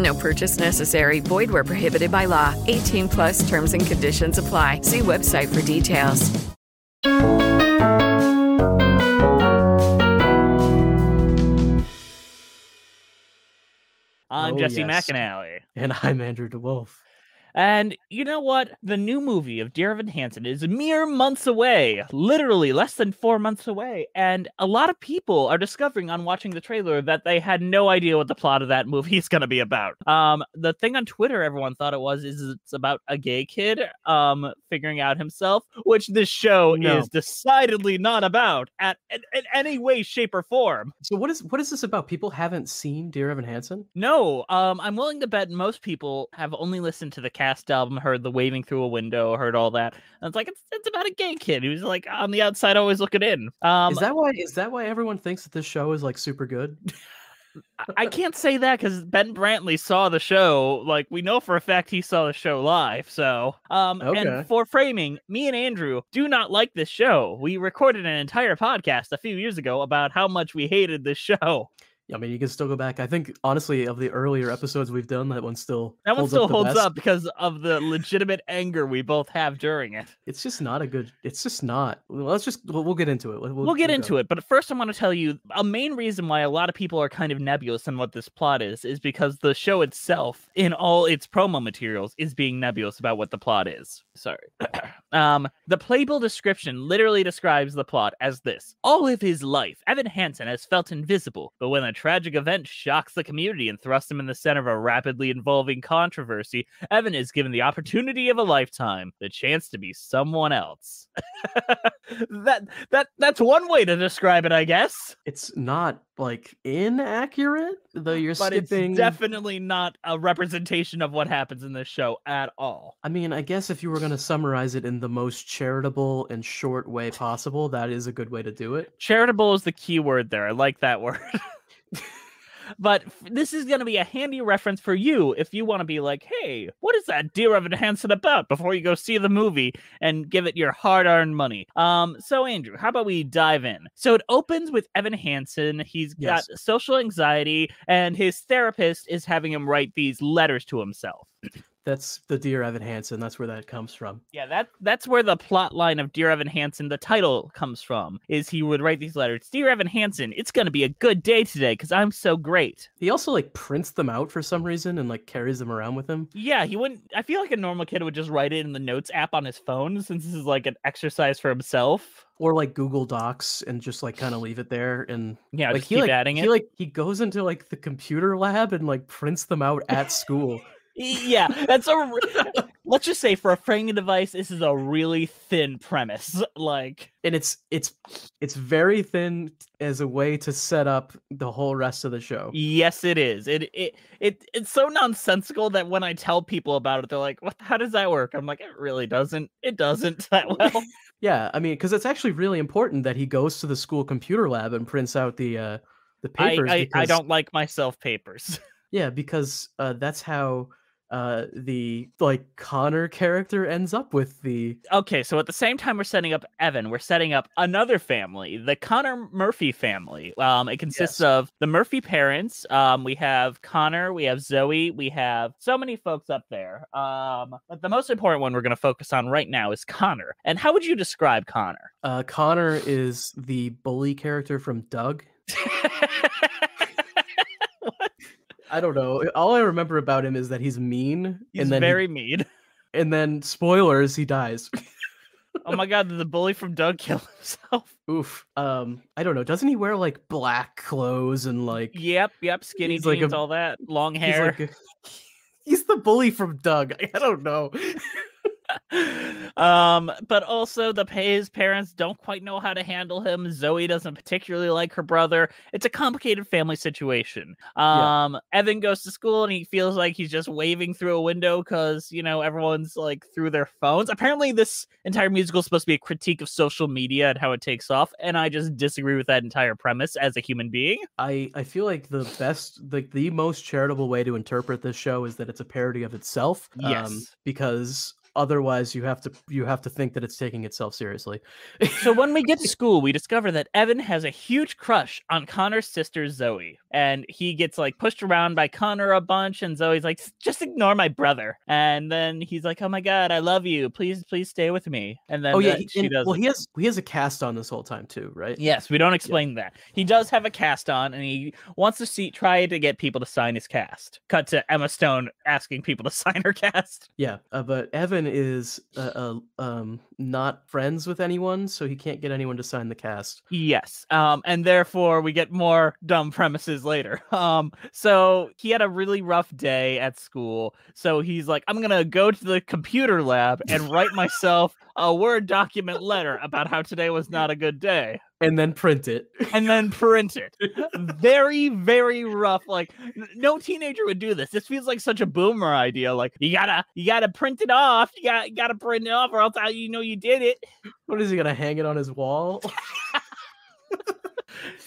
No purchase necessary. Void where prohibited by law. 18 plus terms and conditions apply. See website for details. I'm Oh, Jesse yes. McAnally. And I'm Andrew DeWolf. And you know what? The new movie of Dear Evan Hansen is mere months away, literally less than four months away. And a lot of people are discovering on watching the trailer that they had no idea what the plot of that movie is going to be about. Um, the thing on Twitter everyone thought it was is it's about a gay kid um figuring out himself, which this show No. is decidedly not about at in, in any way, shape, or form. So what is what is this about? People haven't seen Dear Evan Hansen? No, um, I'm willing to bet most people have only listened to the cast album, heard the waving through a window, heard all that. And it's like it's it's about a gay kid who's like on the outside, always looking in. Um, is that why is that why everyone thinks that this show is like super good? I- can't say that because Ben Brantley saw the show. Like we know for a fact he saw the show live. So, um, Okay. and for framing, me and Andrew do not like this show. We recorded an entire podcast a few years ago about how much we hated this show. I mean, you can still go back. I think honestly, of the earlier episodes we've done, that one still That one still up holds best. up because of the legitimate anger we both have during it. It's just not a good. It's just not. Let's just we'll, we'll get into it. We'll, We'll, get into it, but first I want to tell you a main reason why a lot of people are kind of nebulous on what this plot is is because the show itself, in all its promo materials, is being nebulous about what the plot is. Sorry. um, the playbill description literally describes the plot as this: All of his life, Evan Hansen has felt invisible, but when a tragic event shocks the community and thrusts him in the center of a rapidly evolving controversy, Evan is given the opportunity of a lifetime, the chance to be someone else. that that that's one way to describe it, I guess. It's not like inaccurate, though. You're But skipping. it's definitely not a representation of what happens in this show at all. I mean, I guess if you were going to summarize it in the most charitable and short way possible, that is a good way to do it. Charitable is the key word there. I like that word. But this is going to be a handy reference for you if you want to be like, hey, what is that Dear Evan Hansen about before you go see the movie and give it your hard earned money. Um, so, Andrew, how about we dive in? So, it opens with Evan Hansen. He's got social anxiety, and his therapist is having him write these letters to himself. That's the Dear Evan Hansen. That's where that comes from. Yeah, that that's where the plot line of Dear Evan Hansen, the title comes from, is he would write these letters. Dear Evan Hansen, it's gonna be a good day today because I'm so great. He also like prints them out for some reason and like carries them around with him. Yeah, he wouldn't. I feel like a normal kid would just write it in the notes app on his phone, since this is like an exercise for himself. Or like Google Docs and just like kind of leave it there and Yeah, like he keep like adding he it. like he goes into like the computer lab and like prints them out at school. Yeah, that's a. Let's just say for a framing device, this is a really thin premise. Like, and it's it's it's very thin as a way to set up the whole rest of the show. yes, it is. It it it it's so nonsensical that when I tell people about it, they're like, "What? How does that work?" I'm like, "It really doesn't. It doesn't that well." Yeah, I mean, because it's actually really important that he goes to the school computer lab and prints out the uh the papers. I, I because- don't like myself papers. Yeah, because uh, that's how uh the like Connor character ends up with the Okay, so at the same time we're setting up Evan, we're setting up another family, the Connor Murphy family. Um, it consists Yes. of the Murphy parents. Um, we have Connor, we have Zoe, we have so many folks up there. Um, but the most important one we're going to focus on right now is Connor. And how would you describe Connor? uh Connor is the bully character from Doug. I don't know. All I remember about him is that he's mean He's and then he- very mean. and then spoilers, he dies. Oh my god, did the bully from Doug kill himself? Oof. Um, I don't know. Doesn't he wear like black clothes and like Yep, yep, skinny jeans, like a- all that, long he's hair. like a- he's the bully from Doug. I don't know. um, but also the his parents don't quite know how to handle him. Zoe doesn't particularly like her brother. It's a complicated family situation. Yeah. Um, Evan goes to school and he feels like he's just waving through a window because you know everyone's like through their phones. Apparently, this entire musical is supposed to be a critique of social media and how it takes off, and I just disagree with that entire premise as a human being. I I feel like the best like the most charitable way to interpret this show is that it's a parody of itself. um, Yes. because otherwise you have to you have to think that it's taking itself seriously. So when we get to school, we discover that Evan has a huge crush on Connor's sister Zoe, and he gets like pushed around by Connor a bunch, and Zoe's like, "Just ignore my brother." And then he's like, "Oh my god, I love you. Please, please stay with me." And then oh yeah, he, she and- does. well he has he has a cast on this whole time too, right? Yes, we don't explain that. He does have a cast on, and he wants to see try to get people to sign his cast. Cut to Emma Stone asking people to sign her cast. Yeah, uh, but Evan is uh, uh, um not friends with anyone, so he can't get anyone to sign the cast. Yes. Um, and therefore we get more dumb premises later. Um, so he had a really rough day at school. So he's like, I'm gonna go to the computer lab and write myself a Word document letter about how today was not a good day. And then print it. And then print it. Very, very rough. Like no teenager would do this. This feels like such a boomer idea. Like you gotta, you gotta print it off. You got, you gotta print it off, or else how you know you did it. What is he gonna hang it on his wall?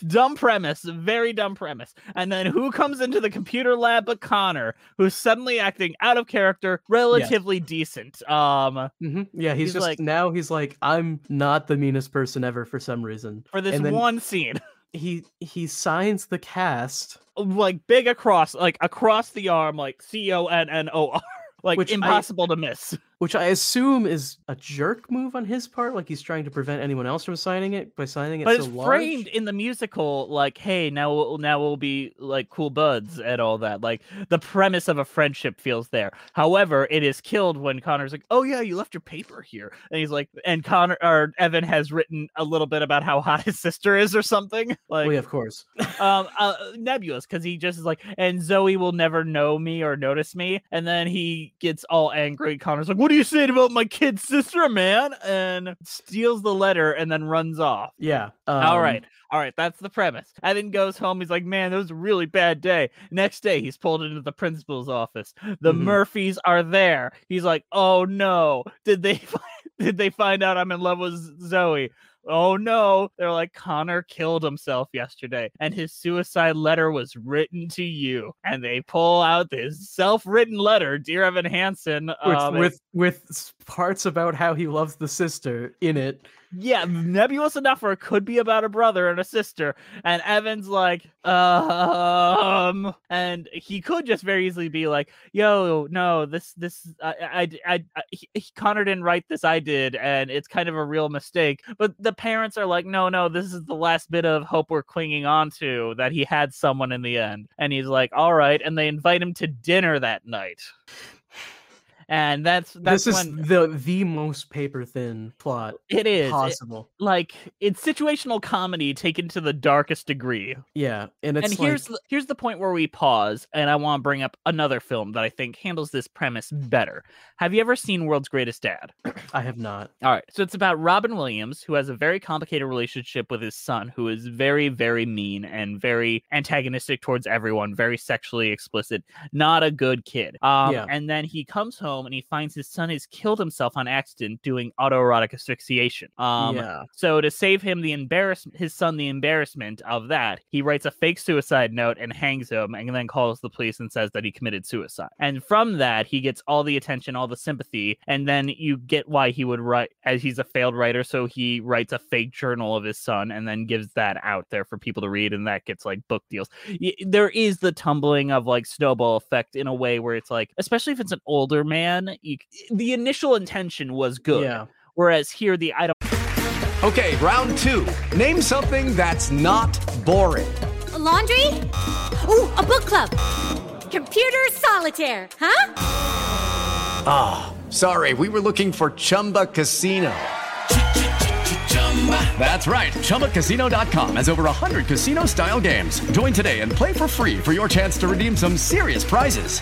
dumb premise, very dumb premise. And then who comes into the computer lab but Connor, who's suddenly acting out of character, relatively decent. Um, hmm Yeah, he's, He's just like- now he's like, I'm not the meanest person ever for some reason. for this one scene, he he signs the cast, like big across, like across the arm, like C O N N O R, like Which I- impossible to miss. Which I assume is a jerk move on his part, like he's trying to prevent anyone else from signing it by signing it But so it's large. framed in the musical like, hey, now we'll, now we'll be like cool buds and all that. Like the premise of a friendship feels there. However, it is killed when Connor's like, oh yeah, you left your paper here, and he's like, and Connor or Evan has written a little bit about how hot his sister is or something. Like, oh yeah, of course. um, uh, nebulous because he just is like, and Zoe will never know me or notice me, and then he gets all angry. Connor's like, what are you saying about my kid sister, man? And steals the letter and then runs off. Yeah. All um, right. All right. That's the premise. And then goes home. He's like, man, that was a really bad day. Next day, he's pulled into the principal's office. The Mhm. Murphys are there. He's like, oh no. Did they find, did they find out I'm in love with Zoe? Oh no. They're like, Connor killed himself yesterday, and his suicide letter was written to you. And they pull out this self-written letter, Dear Evan Hansen. With, um, with with s- parts about how he loves the sister in it. yeah, nebulous enough where it could be about a brother and a sister. And Evan's like, um, and he could just very easily be like, yo, no, this, this, I, I, I, I he- Connor didn't write this, I did, and it's kind of a real mistake. But the parents are like, no, no, this is the last bit of hope we're clinging on to that he had someone in the end. And he's like, all right, and they invite him to dinner that night. And that's that's this is when the the most paper thin plot it is. It- possible. like it's situational comedy taken to the darkest degree. yeah, and it's and like, here's the, here's the point where we pause, and I want to bring up another film that I think handles this premise better. Have you ever seen World's Greatest Dad? I have not. All right, so it's about Robin Williams, who has a very complicated relationship with his son, who is very, very mean and very antagonistic towards everyone, very sexually explicit, not a good kid. Um, Yeah. and then he comes home home and he finds his son has killed himself on accident doing autoerotic asphyxiation. Um, yeah. so to save him the embarrassment, his son the embarrassment of that, he writes a fake suicide note and hangs him, and then calls the police and says that he committed suicide. And from that, he gets all the attention, all the sympathy, and then you get why he would write as he's a failed writer. So he writes a fake journal of his son and then gives that out there for people to read, and that gets like book deals. There is the tumbling of like snowball effect in a way where it's like, especially if it's an older man, you, the initial intention was good. Yeah. Whereas here, the item. Okay, round two. Name something that's not boring. A laundry? Ooh, a book club. Computer solitaire, huh? Ah, sorry, we were looking for Chumba Casino. That's right. ChumbaCasino.com has over 100 casino style games. Join today and play for free for your chance to redeem some serious prizes.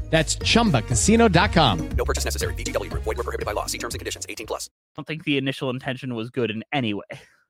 That's chumbacasino.com. No purchase necessary. VGW Group. Void where prohibited by law. See terms and conditions. 18 plus. I don't think the initial intention was good in any way.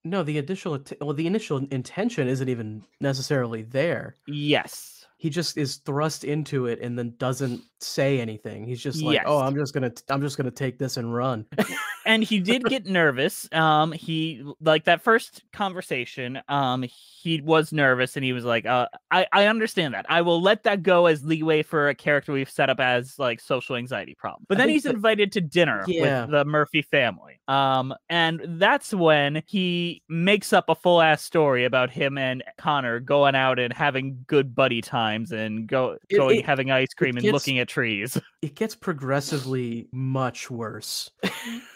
No, the initial well, the initial intention isn't even necessarily there. Yes. He just is thrust into it and then doesn't say anything. He's just like, oh, Yes. "Oh, I'm just gonna, I'm just gonna take this and run." and he did get nervous. Um, he like that first conversation. Um, he was nervous, and he was like, "Uh, I I understand that. I will let that go as leeway for a character we've set up as like social anxiety problem." But I then he's that- invited to dinner Yeah. with the Murphy family. Um, and that's when he makes up a full ass story about him and Connor going out and having good buddy times and go It- going it- having ice cream and gets- looking at trees. It gets progressively much worse.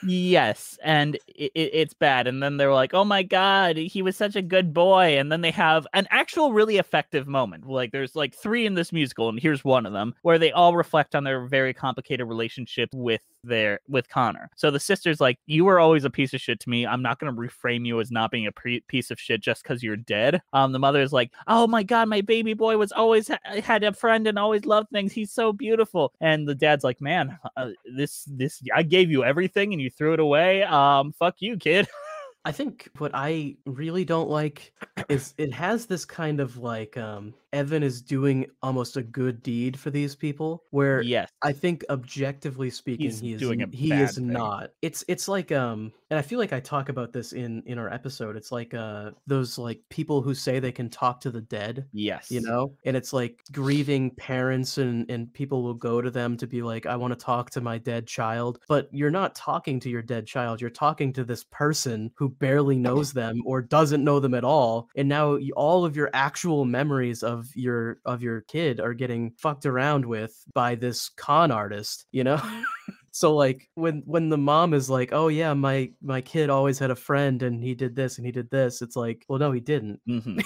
Yes, and it, it, it's bad. And then they're like, "Oh my god, he was such a good boy." And then they have an actual really effective moment. Like there's like three in this musical, and here's one of them where they all reflect on their very complicated relationship with their with Connor. So the sister's like, "You were always a piece of shit to me. I'm not going to reframe you as not being a pre- piece of shit just because you're dead." Um, the mother's like, "Oh my god, my baby boy was always ha- had a friend and always loved things. He's so beautiful." And the dad's like, "Man, uh, this this I gave you everything and you threw it away. Um, fuck you, kid." I think what I really don't like is it has this kind of like um Evan is doing almost a good deed for these people where yes, I think objectively speaking He's he is doing a he is thing. not. It's it's like um and I feel like I talk about this in in our episode. It's like uh those like people who say they can talk to the dead. yes, You know, and it's like grieving parents and and people will go to them to be like, I want to talk to my dead child, but you're not talking to your dead child. You're talking to this person who barely knows them or doesn't know them at all, and now all of your actual memories of your of your kid are getting fucked around with by this con artist. You know. So like when when the mom is like, "Oh yeah, my my kid always had a friend and he did this and he did this." It's like, "Well, no, he didn't." mm-hmm.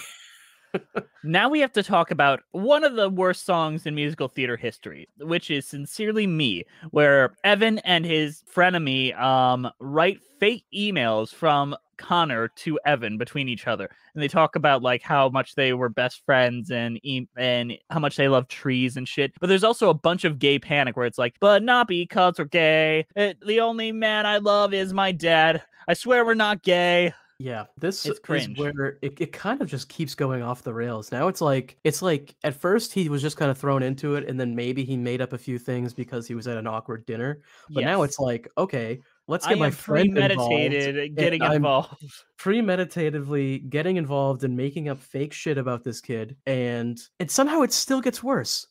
now we have to talk about one of the worst songs in musical theater history, which is "Sincerely Me," where Evan and his frenemy um write fake emails from Connor to Evan between each other, and they talk about like how much they were best friends and and how much they love trees and shit. But there's also a bunch of gay panic where it's like, but not because we're gay. It, the only man I love is my dad. I swear we're not gay. Yeah, this is where it, it kind of just keeps going off the rails. Now it's like it's like at first he was just kind of thrown into it, and then maybe he made up a few things because he was at an awkward dinner. But now it's like, okay, let's I get my friend involved. premeditated and getting I'm involved. Premeditatively getting involved and making up fake shit about this kid, and and somehow it still gets worse.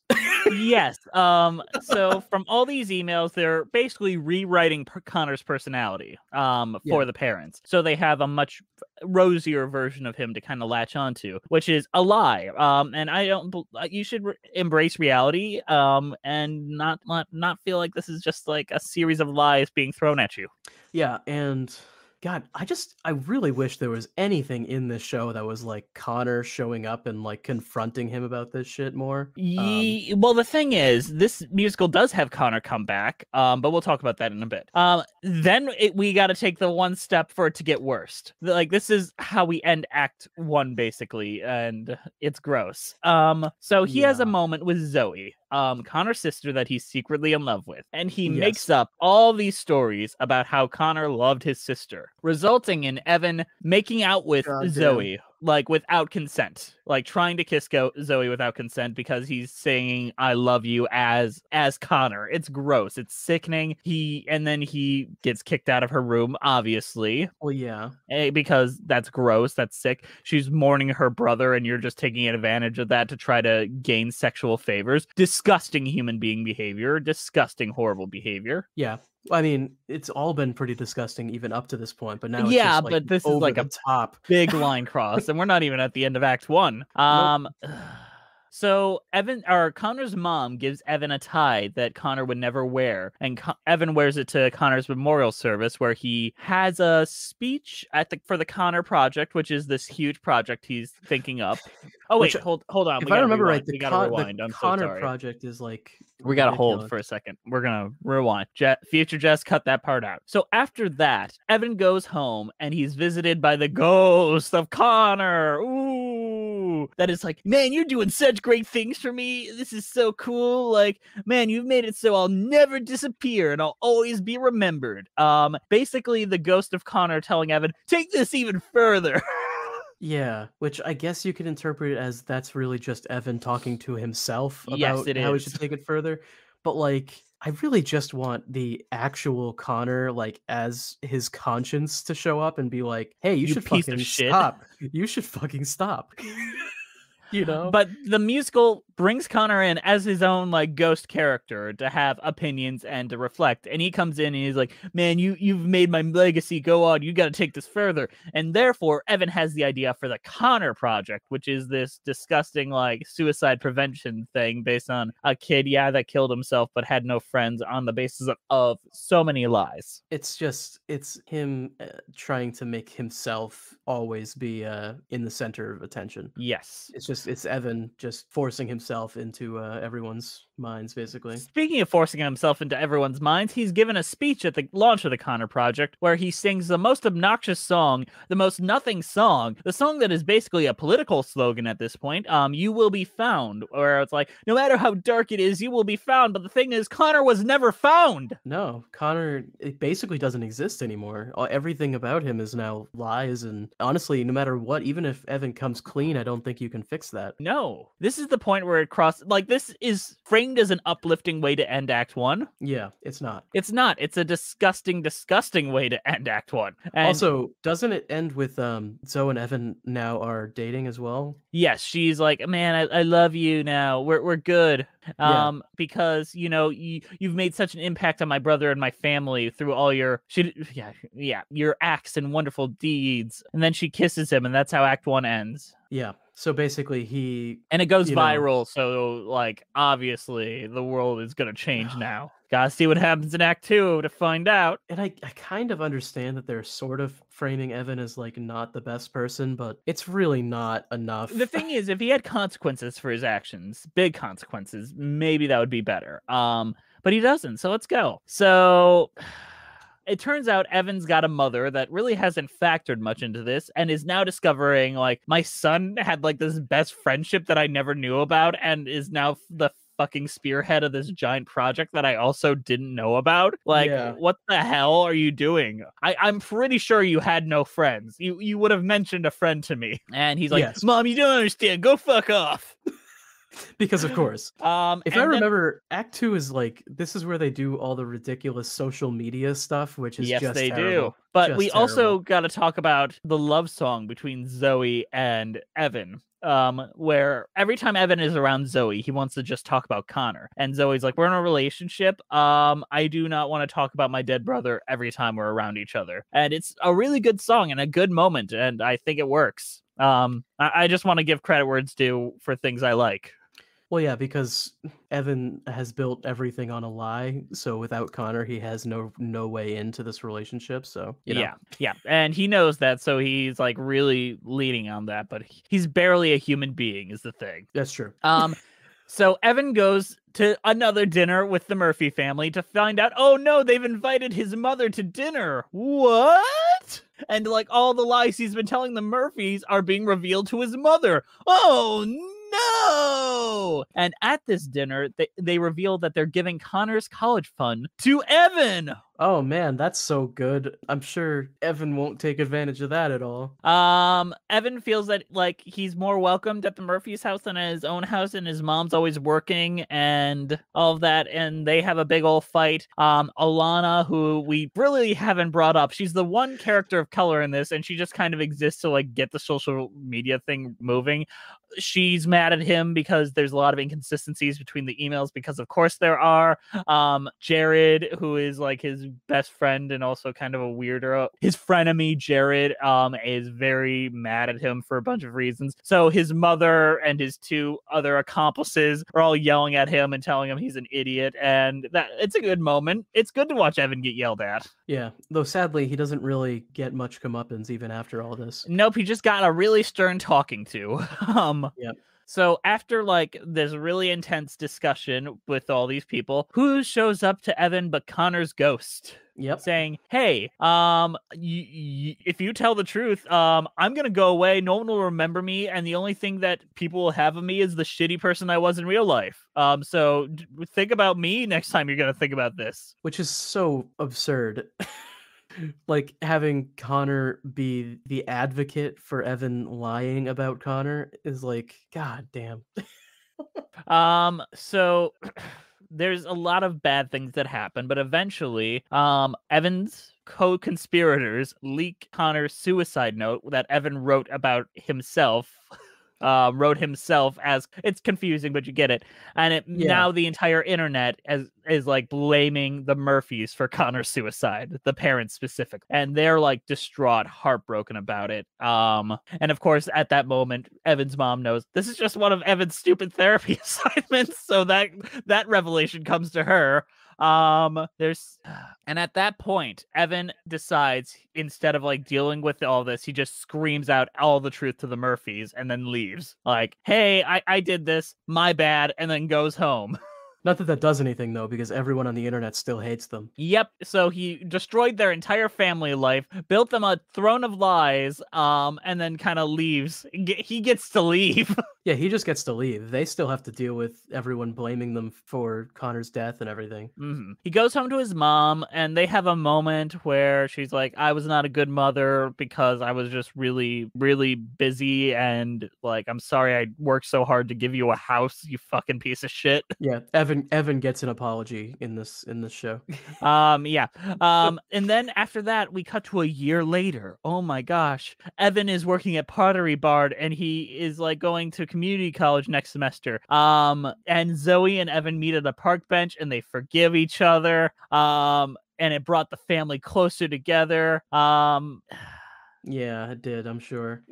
Yes. Um. So from all these emails, they're basically rewriting per- Connor's personality. Um. For Yeah. the parents, so they have a much rosier version of him to kind of latch onto, which is a lie. Um. And I don't. uh, You should re- embrace reality. Um. And not not not feel like this is just like a series of lies being thrown at you. Yeah, and God, I just I really wish there was anything in this show that was like Connor showing up and like confronting him about this shit more. Um, Ye- well, the thing is, this musical does have Connor come back, um, but we'll talk about that in a bit. Um, then it, we got to take the one step for it to get worse. Like this is how we end Act One, basically, and it's gross. Um, so he has a moment with Zoe, um, Connor's sister that he's secretly in love with, and he makes up all these stories about how Connor loved his sister, resulting in Evan making out with Goddamn. Zoe like without consent like trying to kiss Go- zoe without consent because he's saying i love you as as connor. It's gross. It's sickening. He and then he gets kicked out of her room obviously Well, yeah. eh, because that's gross that's sick. She's mourning her brother and you're just taking advantage of that to try to gain sexual favors. Disgusting human being behavior. Disgusting horrible behavior. Yeah. I mean, it's all been pretty disgusting even up to this point, but now it's yeah like, but this is like a top. big line cross and we're not even at the end of act one. Um so evan or connor's mom gives evan a tie that connor would never wear and Co- evan wears it to connor's memorial service where he has a speech at the for the connor project which is this huge project he's thinking up oh wait Which, hold hold on If I remember rewind. right, the, Con- rewind the i'm so Connor sorry project is like we gotta hold for a second. We're gonna rewind. Je- future Jess cut that part out. So after that, Evan goes home and he's visited by the ghost of Connor. Ooh, that is like, man, you're doing such great things for me. This is so cool. Like, man, you've made it so I'll never disappear and I'll always be remembered. Um, basically, the ghost of Connor telling Evan, take this even further. Yeah, which I guess you could interpret as that's really just Evan talking to himself about Yes, how he should take it further. But like, I really just want the actual Connor, like as his conscience, to show up and be like, "Hey, you, You should fucking shit." stop. You should fucking stop." you know? But the musical brings Connor in as his own like ghost character to have opinions and to reflect. And he comes in and he's like, "Man, you you've made my legacy go on. You got to take this further." And therefore, Evan has the idea for the Connor project, which is this disgusting like suicide prevention thing based on a kid, yeah, that killed himself but had no friends on the basis of, of so many lies. it's just it's him uh, trying to make himself always be uh in the center of attention. Yes. It's just it's Evan just forcing himself into uh, everyone's minds basically. Speaking of forcing himself into everyone's minds, he's given a speech at the launch of the Connor Project where he sings the most obnoxious song, the most nothing song, the song that is basically a political slogan at this point. Um, you will be found, where it's like, no matter how dark it is, you will be found. But the thing is, Connor was never found. No, Connor it basically doesn't exist anymore. Everything about him is now lies and honestly, no matter what, even if Evan comes clean, I don't think you can fix that. No, this is the point where it crossed. Like this is framed as an uplifting way to end Act One. Yeah, it's not. It's not. It's a disgusting, disgusting way to end Act One. And also, doesn't it end with um Zoe and Evan now are dating as well? yes she's like man I, I love you now we're, we're good Yeah. um because you know you you've made such an impact on my brother and my family through all your she yeah yeah your acts and wonderful deeds and then she kisses him and that's how act one ends Yeah. So basically he and it goes you know- viral so like obviously the world is gonna change now. Gotta see what happens in act two to find out. And I, I kind of understand that they're sort of framing Evan as like not the best person, but it's really not enough. the thing is if he had consequences for his actions big consequences maybe that would be better um but he doesn't so let's go. So it turns out Evan's got a mother that really hasn't factored much into this and is now discovering like my son had like this best friendship that I never knew about and is now the fucking spearhead of this giant project that I also didn't know about. Like, Yeah. what the hell are you doing? I, I'm pretty sure you had no friends. You you would have mentioned a friend to me. And he's like, Yes. Mom, you don't understand. Go fuck off. because of course. Um, If I then- remember, Act Two is like this is where they do all the ridiculous social media stuff, which is yes, just they do. But Just we terrible. also got to talk about the love song between Zoe and Evan. Um, where every time Evan is around Zoe, he wants to just talk about Connor. And Zoe's like, We're in a relationship. Um, I do not want to talk about my dead brother every time we're around each other. And it's a really good song and a good moment, and I think it works. Um, I, I just want to give credit where it's due for things I like. Well, yeah, because Evan has built everything on a lie. So without Connor, he has no no way into this relationship. So you know. Yeah, yeah, and he knows that, so he's like really leaning on that. But he's barely a human being, is the thing. that's true. Um, so Evan goes to another dinner with the Murphy family to find out. Oh no, they've invited his mother to dinner. What? And like all the lies he's been telling the Murphys are being revealed to his mother. Oh no! And at this dinner, they, they reveal that they're giving Connor's college fund to Evan. Oh man, that's so good. I'm sure Evan won't take advantage of that at all. Um, Evan feels that like he's more welcomed at the Murphy's house than at his own house, and his mom's always working and all of that, and they have a big old fight. Um, Alana, who we really haven't brought up, she's the one character of color in this, and she just kind of exists to like get the social media thing moving. She's mad at him because there's a lot of inconsistencies between the emails, because of course there are. Um, Jared, who is like his best friend and also kind of a weirdo, his frenemy Jared, um, is very mad at him for a bunch of reasons. So his mother and his two other accomplices are all yelling at him and telling him he's an idiot, and that it's a good moment. It's good to watch Evan get yelled at. Yeah, though sadly he doesn't really get much comeuppance even after all this. Nope, he just got a really stern talking to. um Yep. So after like this really intense discussion with all these people, who shows up to Evan but Connor's ghost? Yep. Saying, "Hey, um, y- y- if you tell the truth, um, I'm gonna go away. No one will remember me, and the only thing that people will have of me is the shitty person I was in real life. Um, so d- think about me next time you're gonna think about this. Which is so absurd. like having Connor be the advocate for Evan lying about Connor is like, god damn. Um, so there's a lot of bad things that happen, but eventually, um, Evan's co-conspirators leak Connor's suicide note that Evan wrote about himself. Uh, wrote himself as it's confusing, but you get it. And it Yeah. now the entire internet is is like blaming the Murphys for Connor's suicide, the parents specific, and they're like distraught, heartbroken about it. Um, and of course, at that moment, Evan's mom knows this is just one of Evan's stupid therapy assignments, so that that revelation comes to her. Um, there's, and at that point, Evan decides instead of like dealing with all this, he just screams out all the truth to the Murphys and then leaves. Like, hey, I, I did this, my bad, and then goes home. Not that that does anything though, because everyone on the internet still hates them. Yep. So he destroyed their entire family life, built them a throne of lies, um, and then kind of leaves. Ge- He gets to leave. Yeah, he just gets to leave. They still have to deal with everyone blaming them for Connor's death and everything. Mhm. He goes home to his mom, and they have a moment where she's like, I was not a good mother because I was just really, really busy. And like, I'm sorry I worked so hard to give you a house, you fucking piece of shit. Yeah, Evan Evan gets an apology in this in this show. um yeah um and then after that we cut to a year later oh my gosh evan is working at Pottery Barn and he is like going to community college next semester. Um and zoe and evan meet at a park bench and they forgive each other. Um and it brought the family closer together. Um yeah, it did, I'm sure.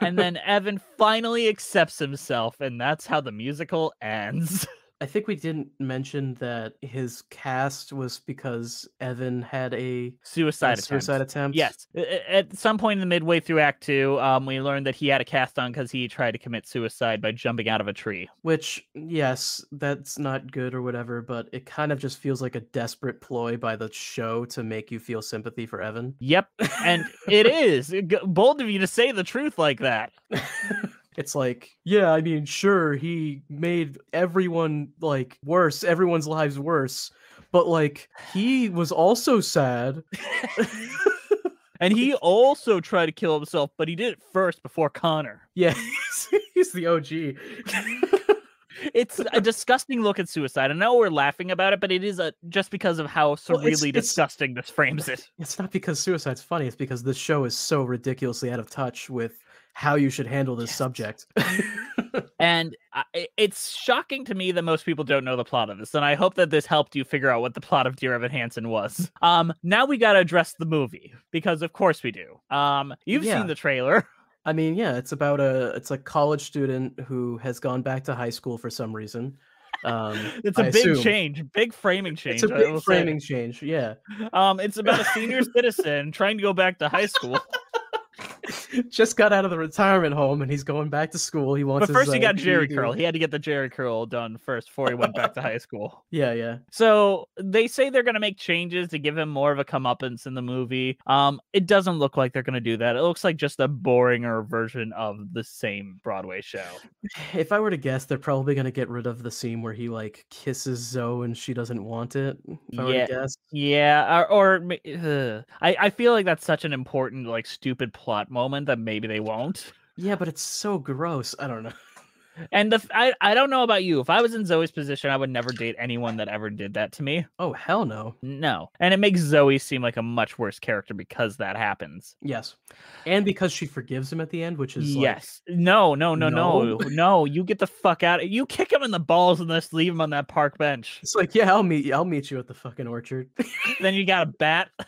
and then evan finally accepts himself and that's how the musical ends I think we didn't mention that his cast was because Evan had a suicide a attempt. suicide attempt. Yes. At some point in the midway through Act Two, um, we learned that he had a cast on because he tried to commit suicide by jumping out of a tree. Which, yes, that's not good or whatever, but it kind of just feels like a desperate ploy by the show to make you feel sympathy for Evan. Yep, and it is bold of you to say the truth like that. It's like, yeah, I mean, sure, he made everyone like worse, everyone's lives worse, but like he was also sad. And he also tried to kill himself, but he did it first before Connor. Yeah, he's the OG. It's a disgusting look at suicide. I know we're laughing about it, but it is a just because of how Well, surreally it's- it's- disgusting this frames it. It's not because suicide's funny, it's because this show is so ridiculously out of touch with how you should handle this subject. And it's shocking to me that most people don't know the plot of this. And I hope that this helped you figure out what the plot of Dear Evan Hansen was. Um, now we got to address the movie because, of course, we do. Um, you've Yeah. seen the trailer. I mean, yeah, it's about a it's a college student who has gone back to high school for some reason. Um, It's a I big assume. change, big framing change. It's a big will say. framing change. Yeah, Um, it's about a senior citizen trying to go back to high school. just got out of the retirement home and he's going back to school. He wants. But first, his, he uh, got Jerry GED. curl. He had to get the Jheri curl done first before he went back to high school. Yeah, yeah. So they say they're going to make changes to give him more of a comeuppance in the movie. Um, it doesn't look like they're going to do that. It looks like just a boringer version of the same Broadway show. If I were to guess, they're probably gonna get rid of the scene where he like kisses Zoe and she doesn't want it. If I were Yeah, to guess. yeah, or, or ugh. I I feel like that's such an important like stupid plot moment that maybe they won't. Yeah, but it's so gross. I don't know. And the I I don't know about you. If I was in Zoe's position, I would never date anyone that ever did that to me. Oh hell no. No, and it makes Zoe seem like a much worse character because that happens. Yes, and because she forgives him at the end, which is like, yes. no, no, no, no, No? no. You get the fuck out. You kick him in the balls and just leave him on that park bench. it's like yeah, I'll meet you. I'll meet you at the fucking orchard. then you got a bat.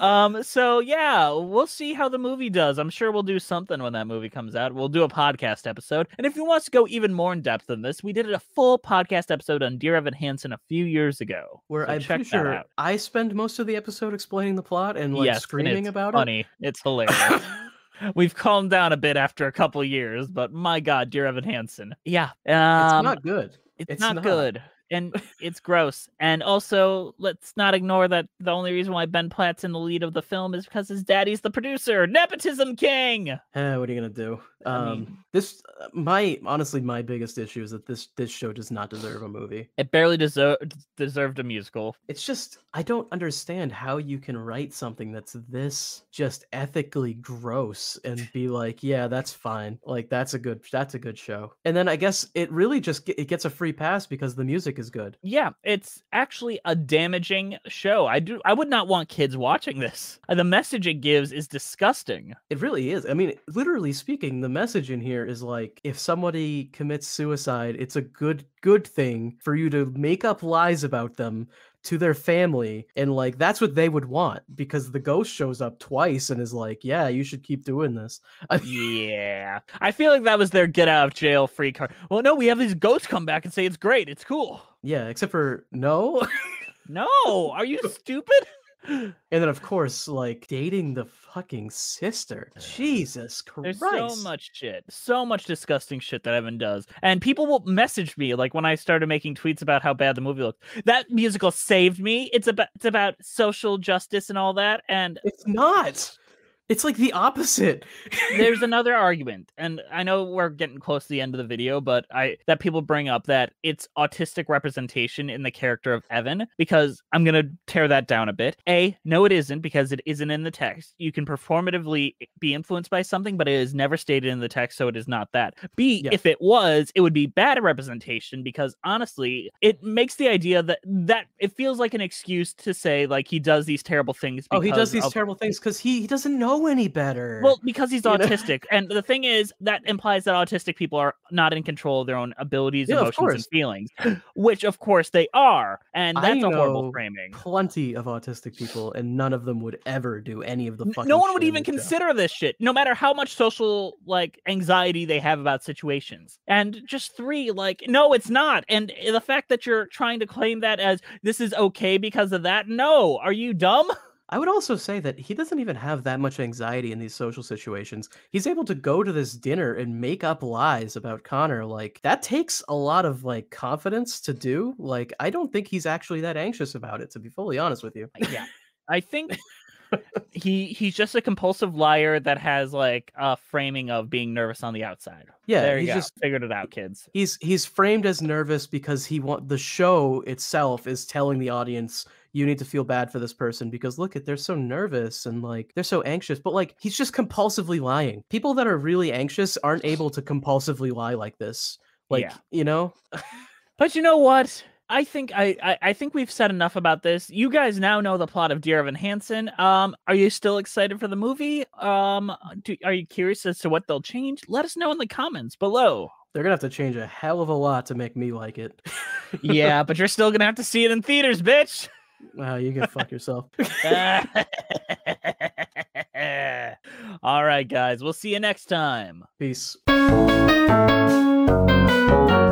um so yeah we'll see how the movie does. I'm sure we'll do something when that movie comes out. We'll do a podcast episode. And if you want to go even more in depth than this we did a full podcast episode on dear evan hansen a few years ago. Where So I'm pretty sure out. I spend most of the episode explaining the plot and like yes screaming it's about funny. It. it's hilarious. We've calmed down a bit after a couple years but my god dear evan hansen. Yeah. Um, It's not good. it's, It's not, not. good and it's gross and also let's not ignore that the only reason why ben platt's in the lead of the film is because his daddy's the producer nepotism king Eh, what are you gonna do? I Um, mean- this uh, my honestly my biggest issue is that this this show does not deserve a movie. it barely deserved deserved a musical It's just I don't understand how you can write something that's this just ethically gross and be like, yeah, that's fine. Like that's a good that's a good show. And then I guess it really just it gets a free pass because the music is good. yeah it's actually a damaging show. I do i would not want kids watching this. Uh, the message it gives is disgusting. It really is. I mean, literally speaking, the message in here is like if somebody commits suicide, it's a good good thing for you to make up lies about them to their family and like that's what they would want because the ghost shows up twice and is like, "Yeah, you should keep doing this." Yeah. I feel like that was their get out of jail free card. Well no we have these ghosts come back and say it's great. It's cool yeah, except for no. no are you stupid and then of course, like dating the fucking sister. Jesus Christ. There's so much shit, so much disgusting shit that Evan does, and people will message me like when I started making tweets about how bad the movie looked. That musical saved me. It's about it's about social justice and all that, and It's not. It's like the opposite. there's another argument, and I know we're getting close to the end of the video, but I that people bring up that it's autistic representation in the character of Evan because I'm gonna tear that down a bit. A, no, it isn't because it isn't in the text. You can performatively be influenced by something, but it is never stated in the text, so it is not that. B, Yeah. if it was, it would be bad representation because honestly, it makes the idea that that it feels like an excuse to say like he does these terrible things. Oh, he does these of- terrible things because he, he doesn't know know any better. Well, because he's You know? autistic, and the thing is that implies that autistic people are not in control of their own abilities, Yeah, emotions, and feelings, which of course they are, and I that's a horrible framing. Plenty of autistic people, and none of them would ever do any of the fucking. no one would even consider this shit no matter how much social like anxiety they have about situations and just three like no it's not and the fact that you're trying to claim that as this is okay because of that no are you dumb I would also say that he doesn't even have that much anxiety in these social situations. He's able to go to this dinner and make up lies about Connor. Like that takes a lot of like confidence to do. Like I don't think he's actually that anxious about it to be fully honest with you. Uh, yeah i think he he's just a compulsive liar that has like a framing of being nervous on the outside Yeah, there you he's go just- figured it out kids He's he's framed as nervous because he want the show itself is telling the audience you need to feel bad for this person because look at they're so nervous and like they're so anxious but like he's just compulsively lying. People that are really anxious aren't able to compulsively lie like this. Like, Yeah. you know? But you know what? I think I, I I think we've said enough about this. You guys now know the plot of Dear Evan Hansen. Um, are you still excited for the movie? Um, do, are you curious as to what they'll change? Let us know in the comments below. They're gonna have to change a hell of a lot to make me like it. yeah, but you're still gonna have to see it in theaters, bitch. Wow, you can fuck yourself. All right, guys. We'll see you next time. Peace.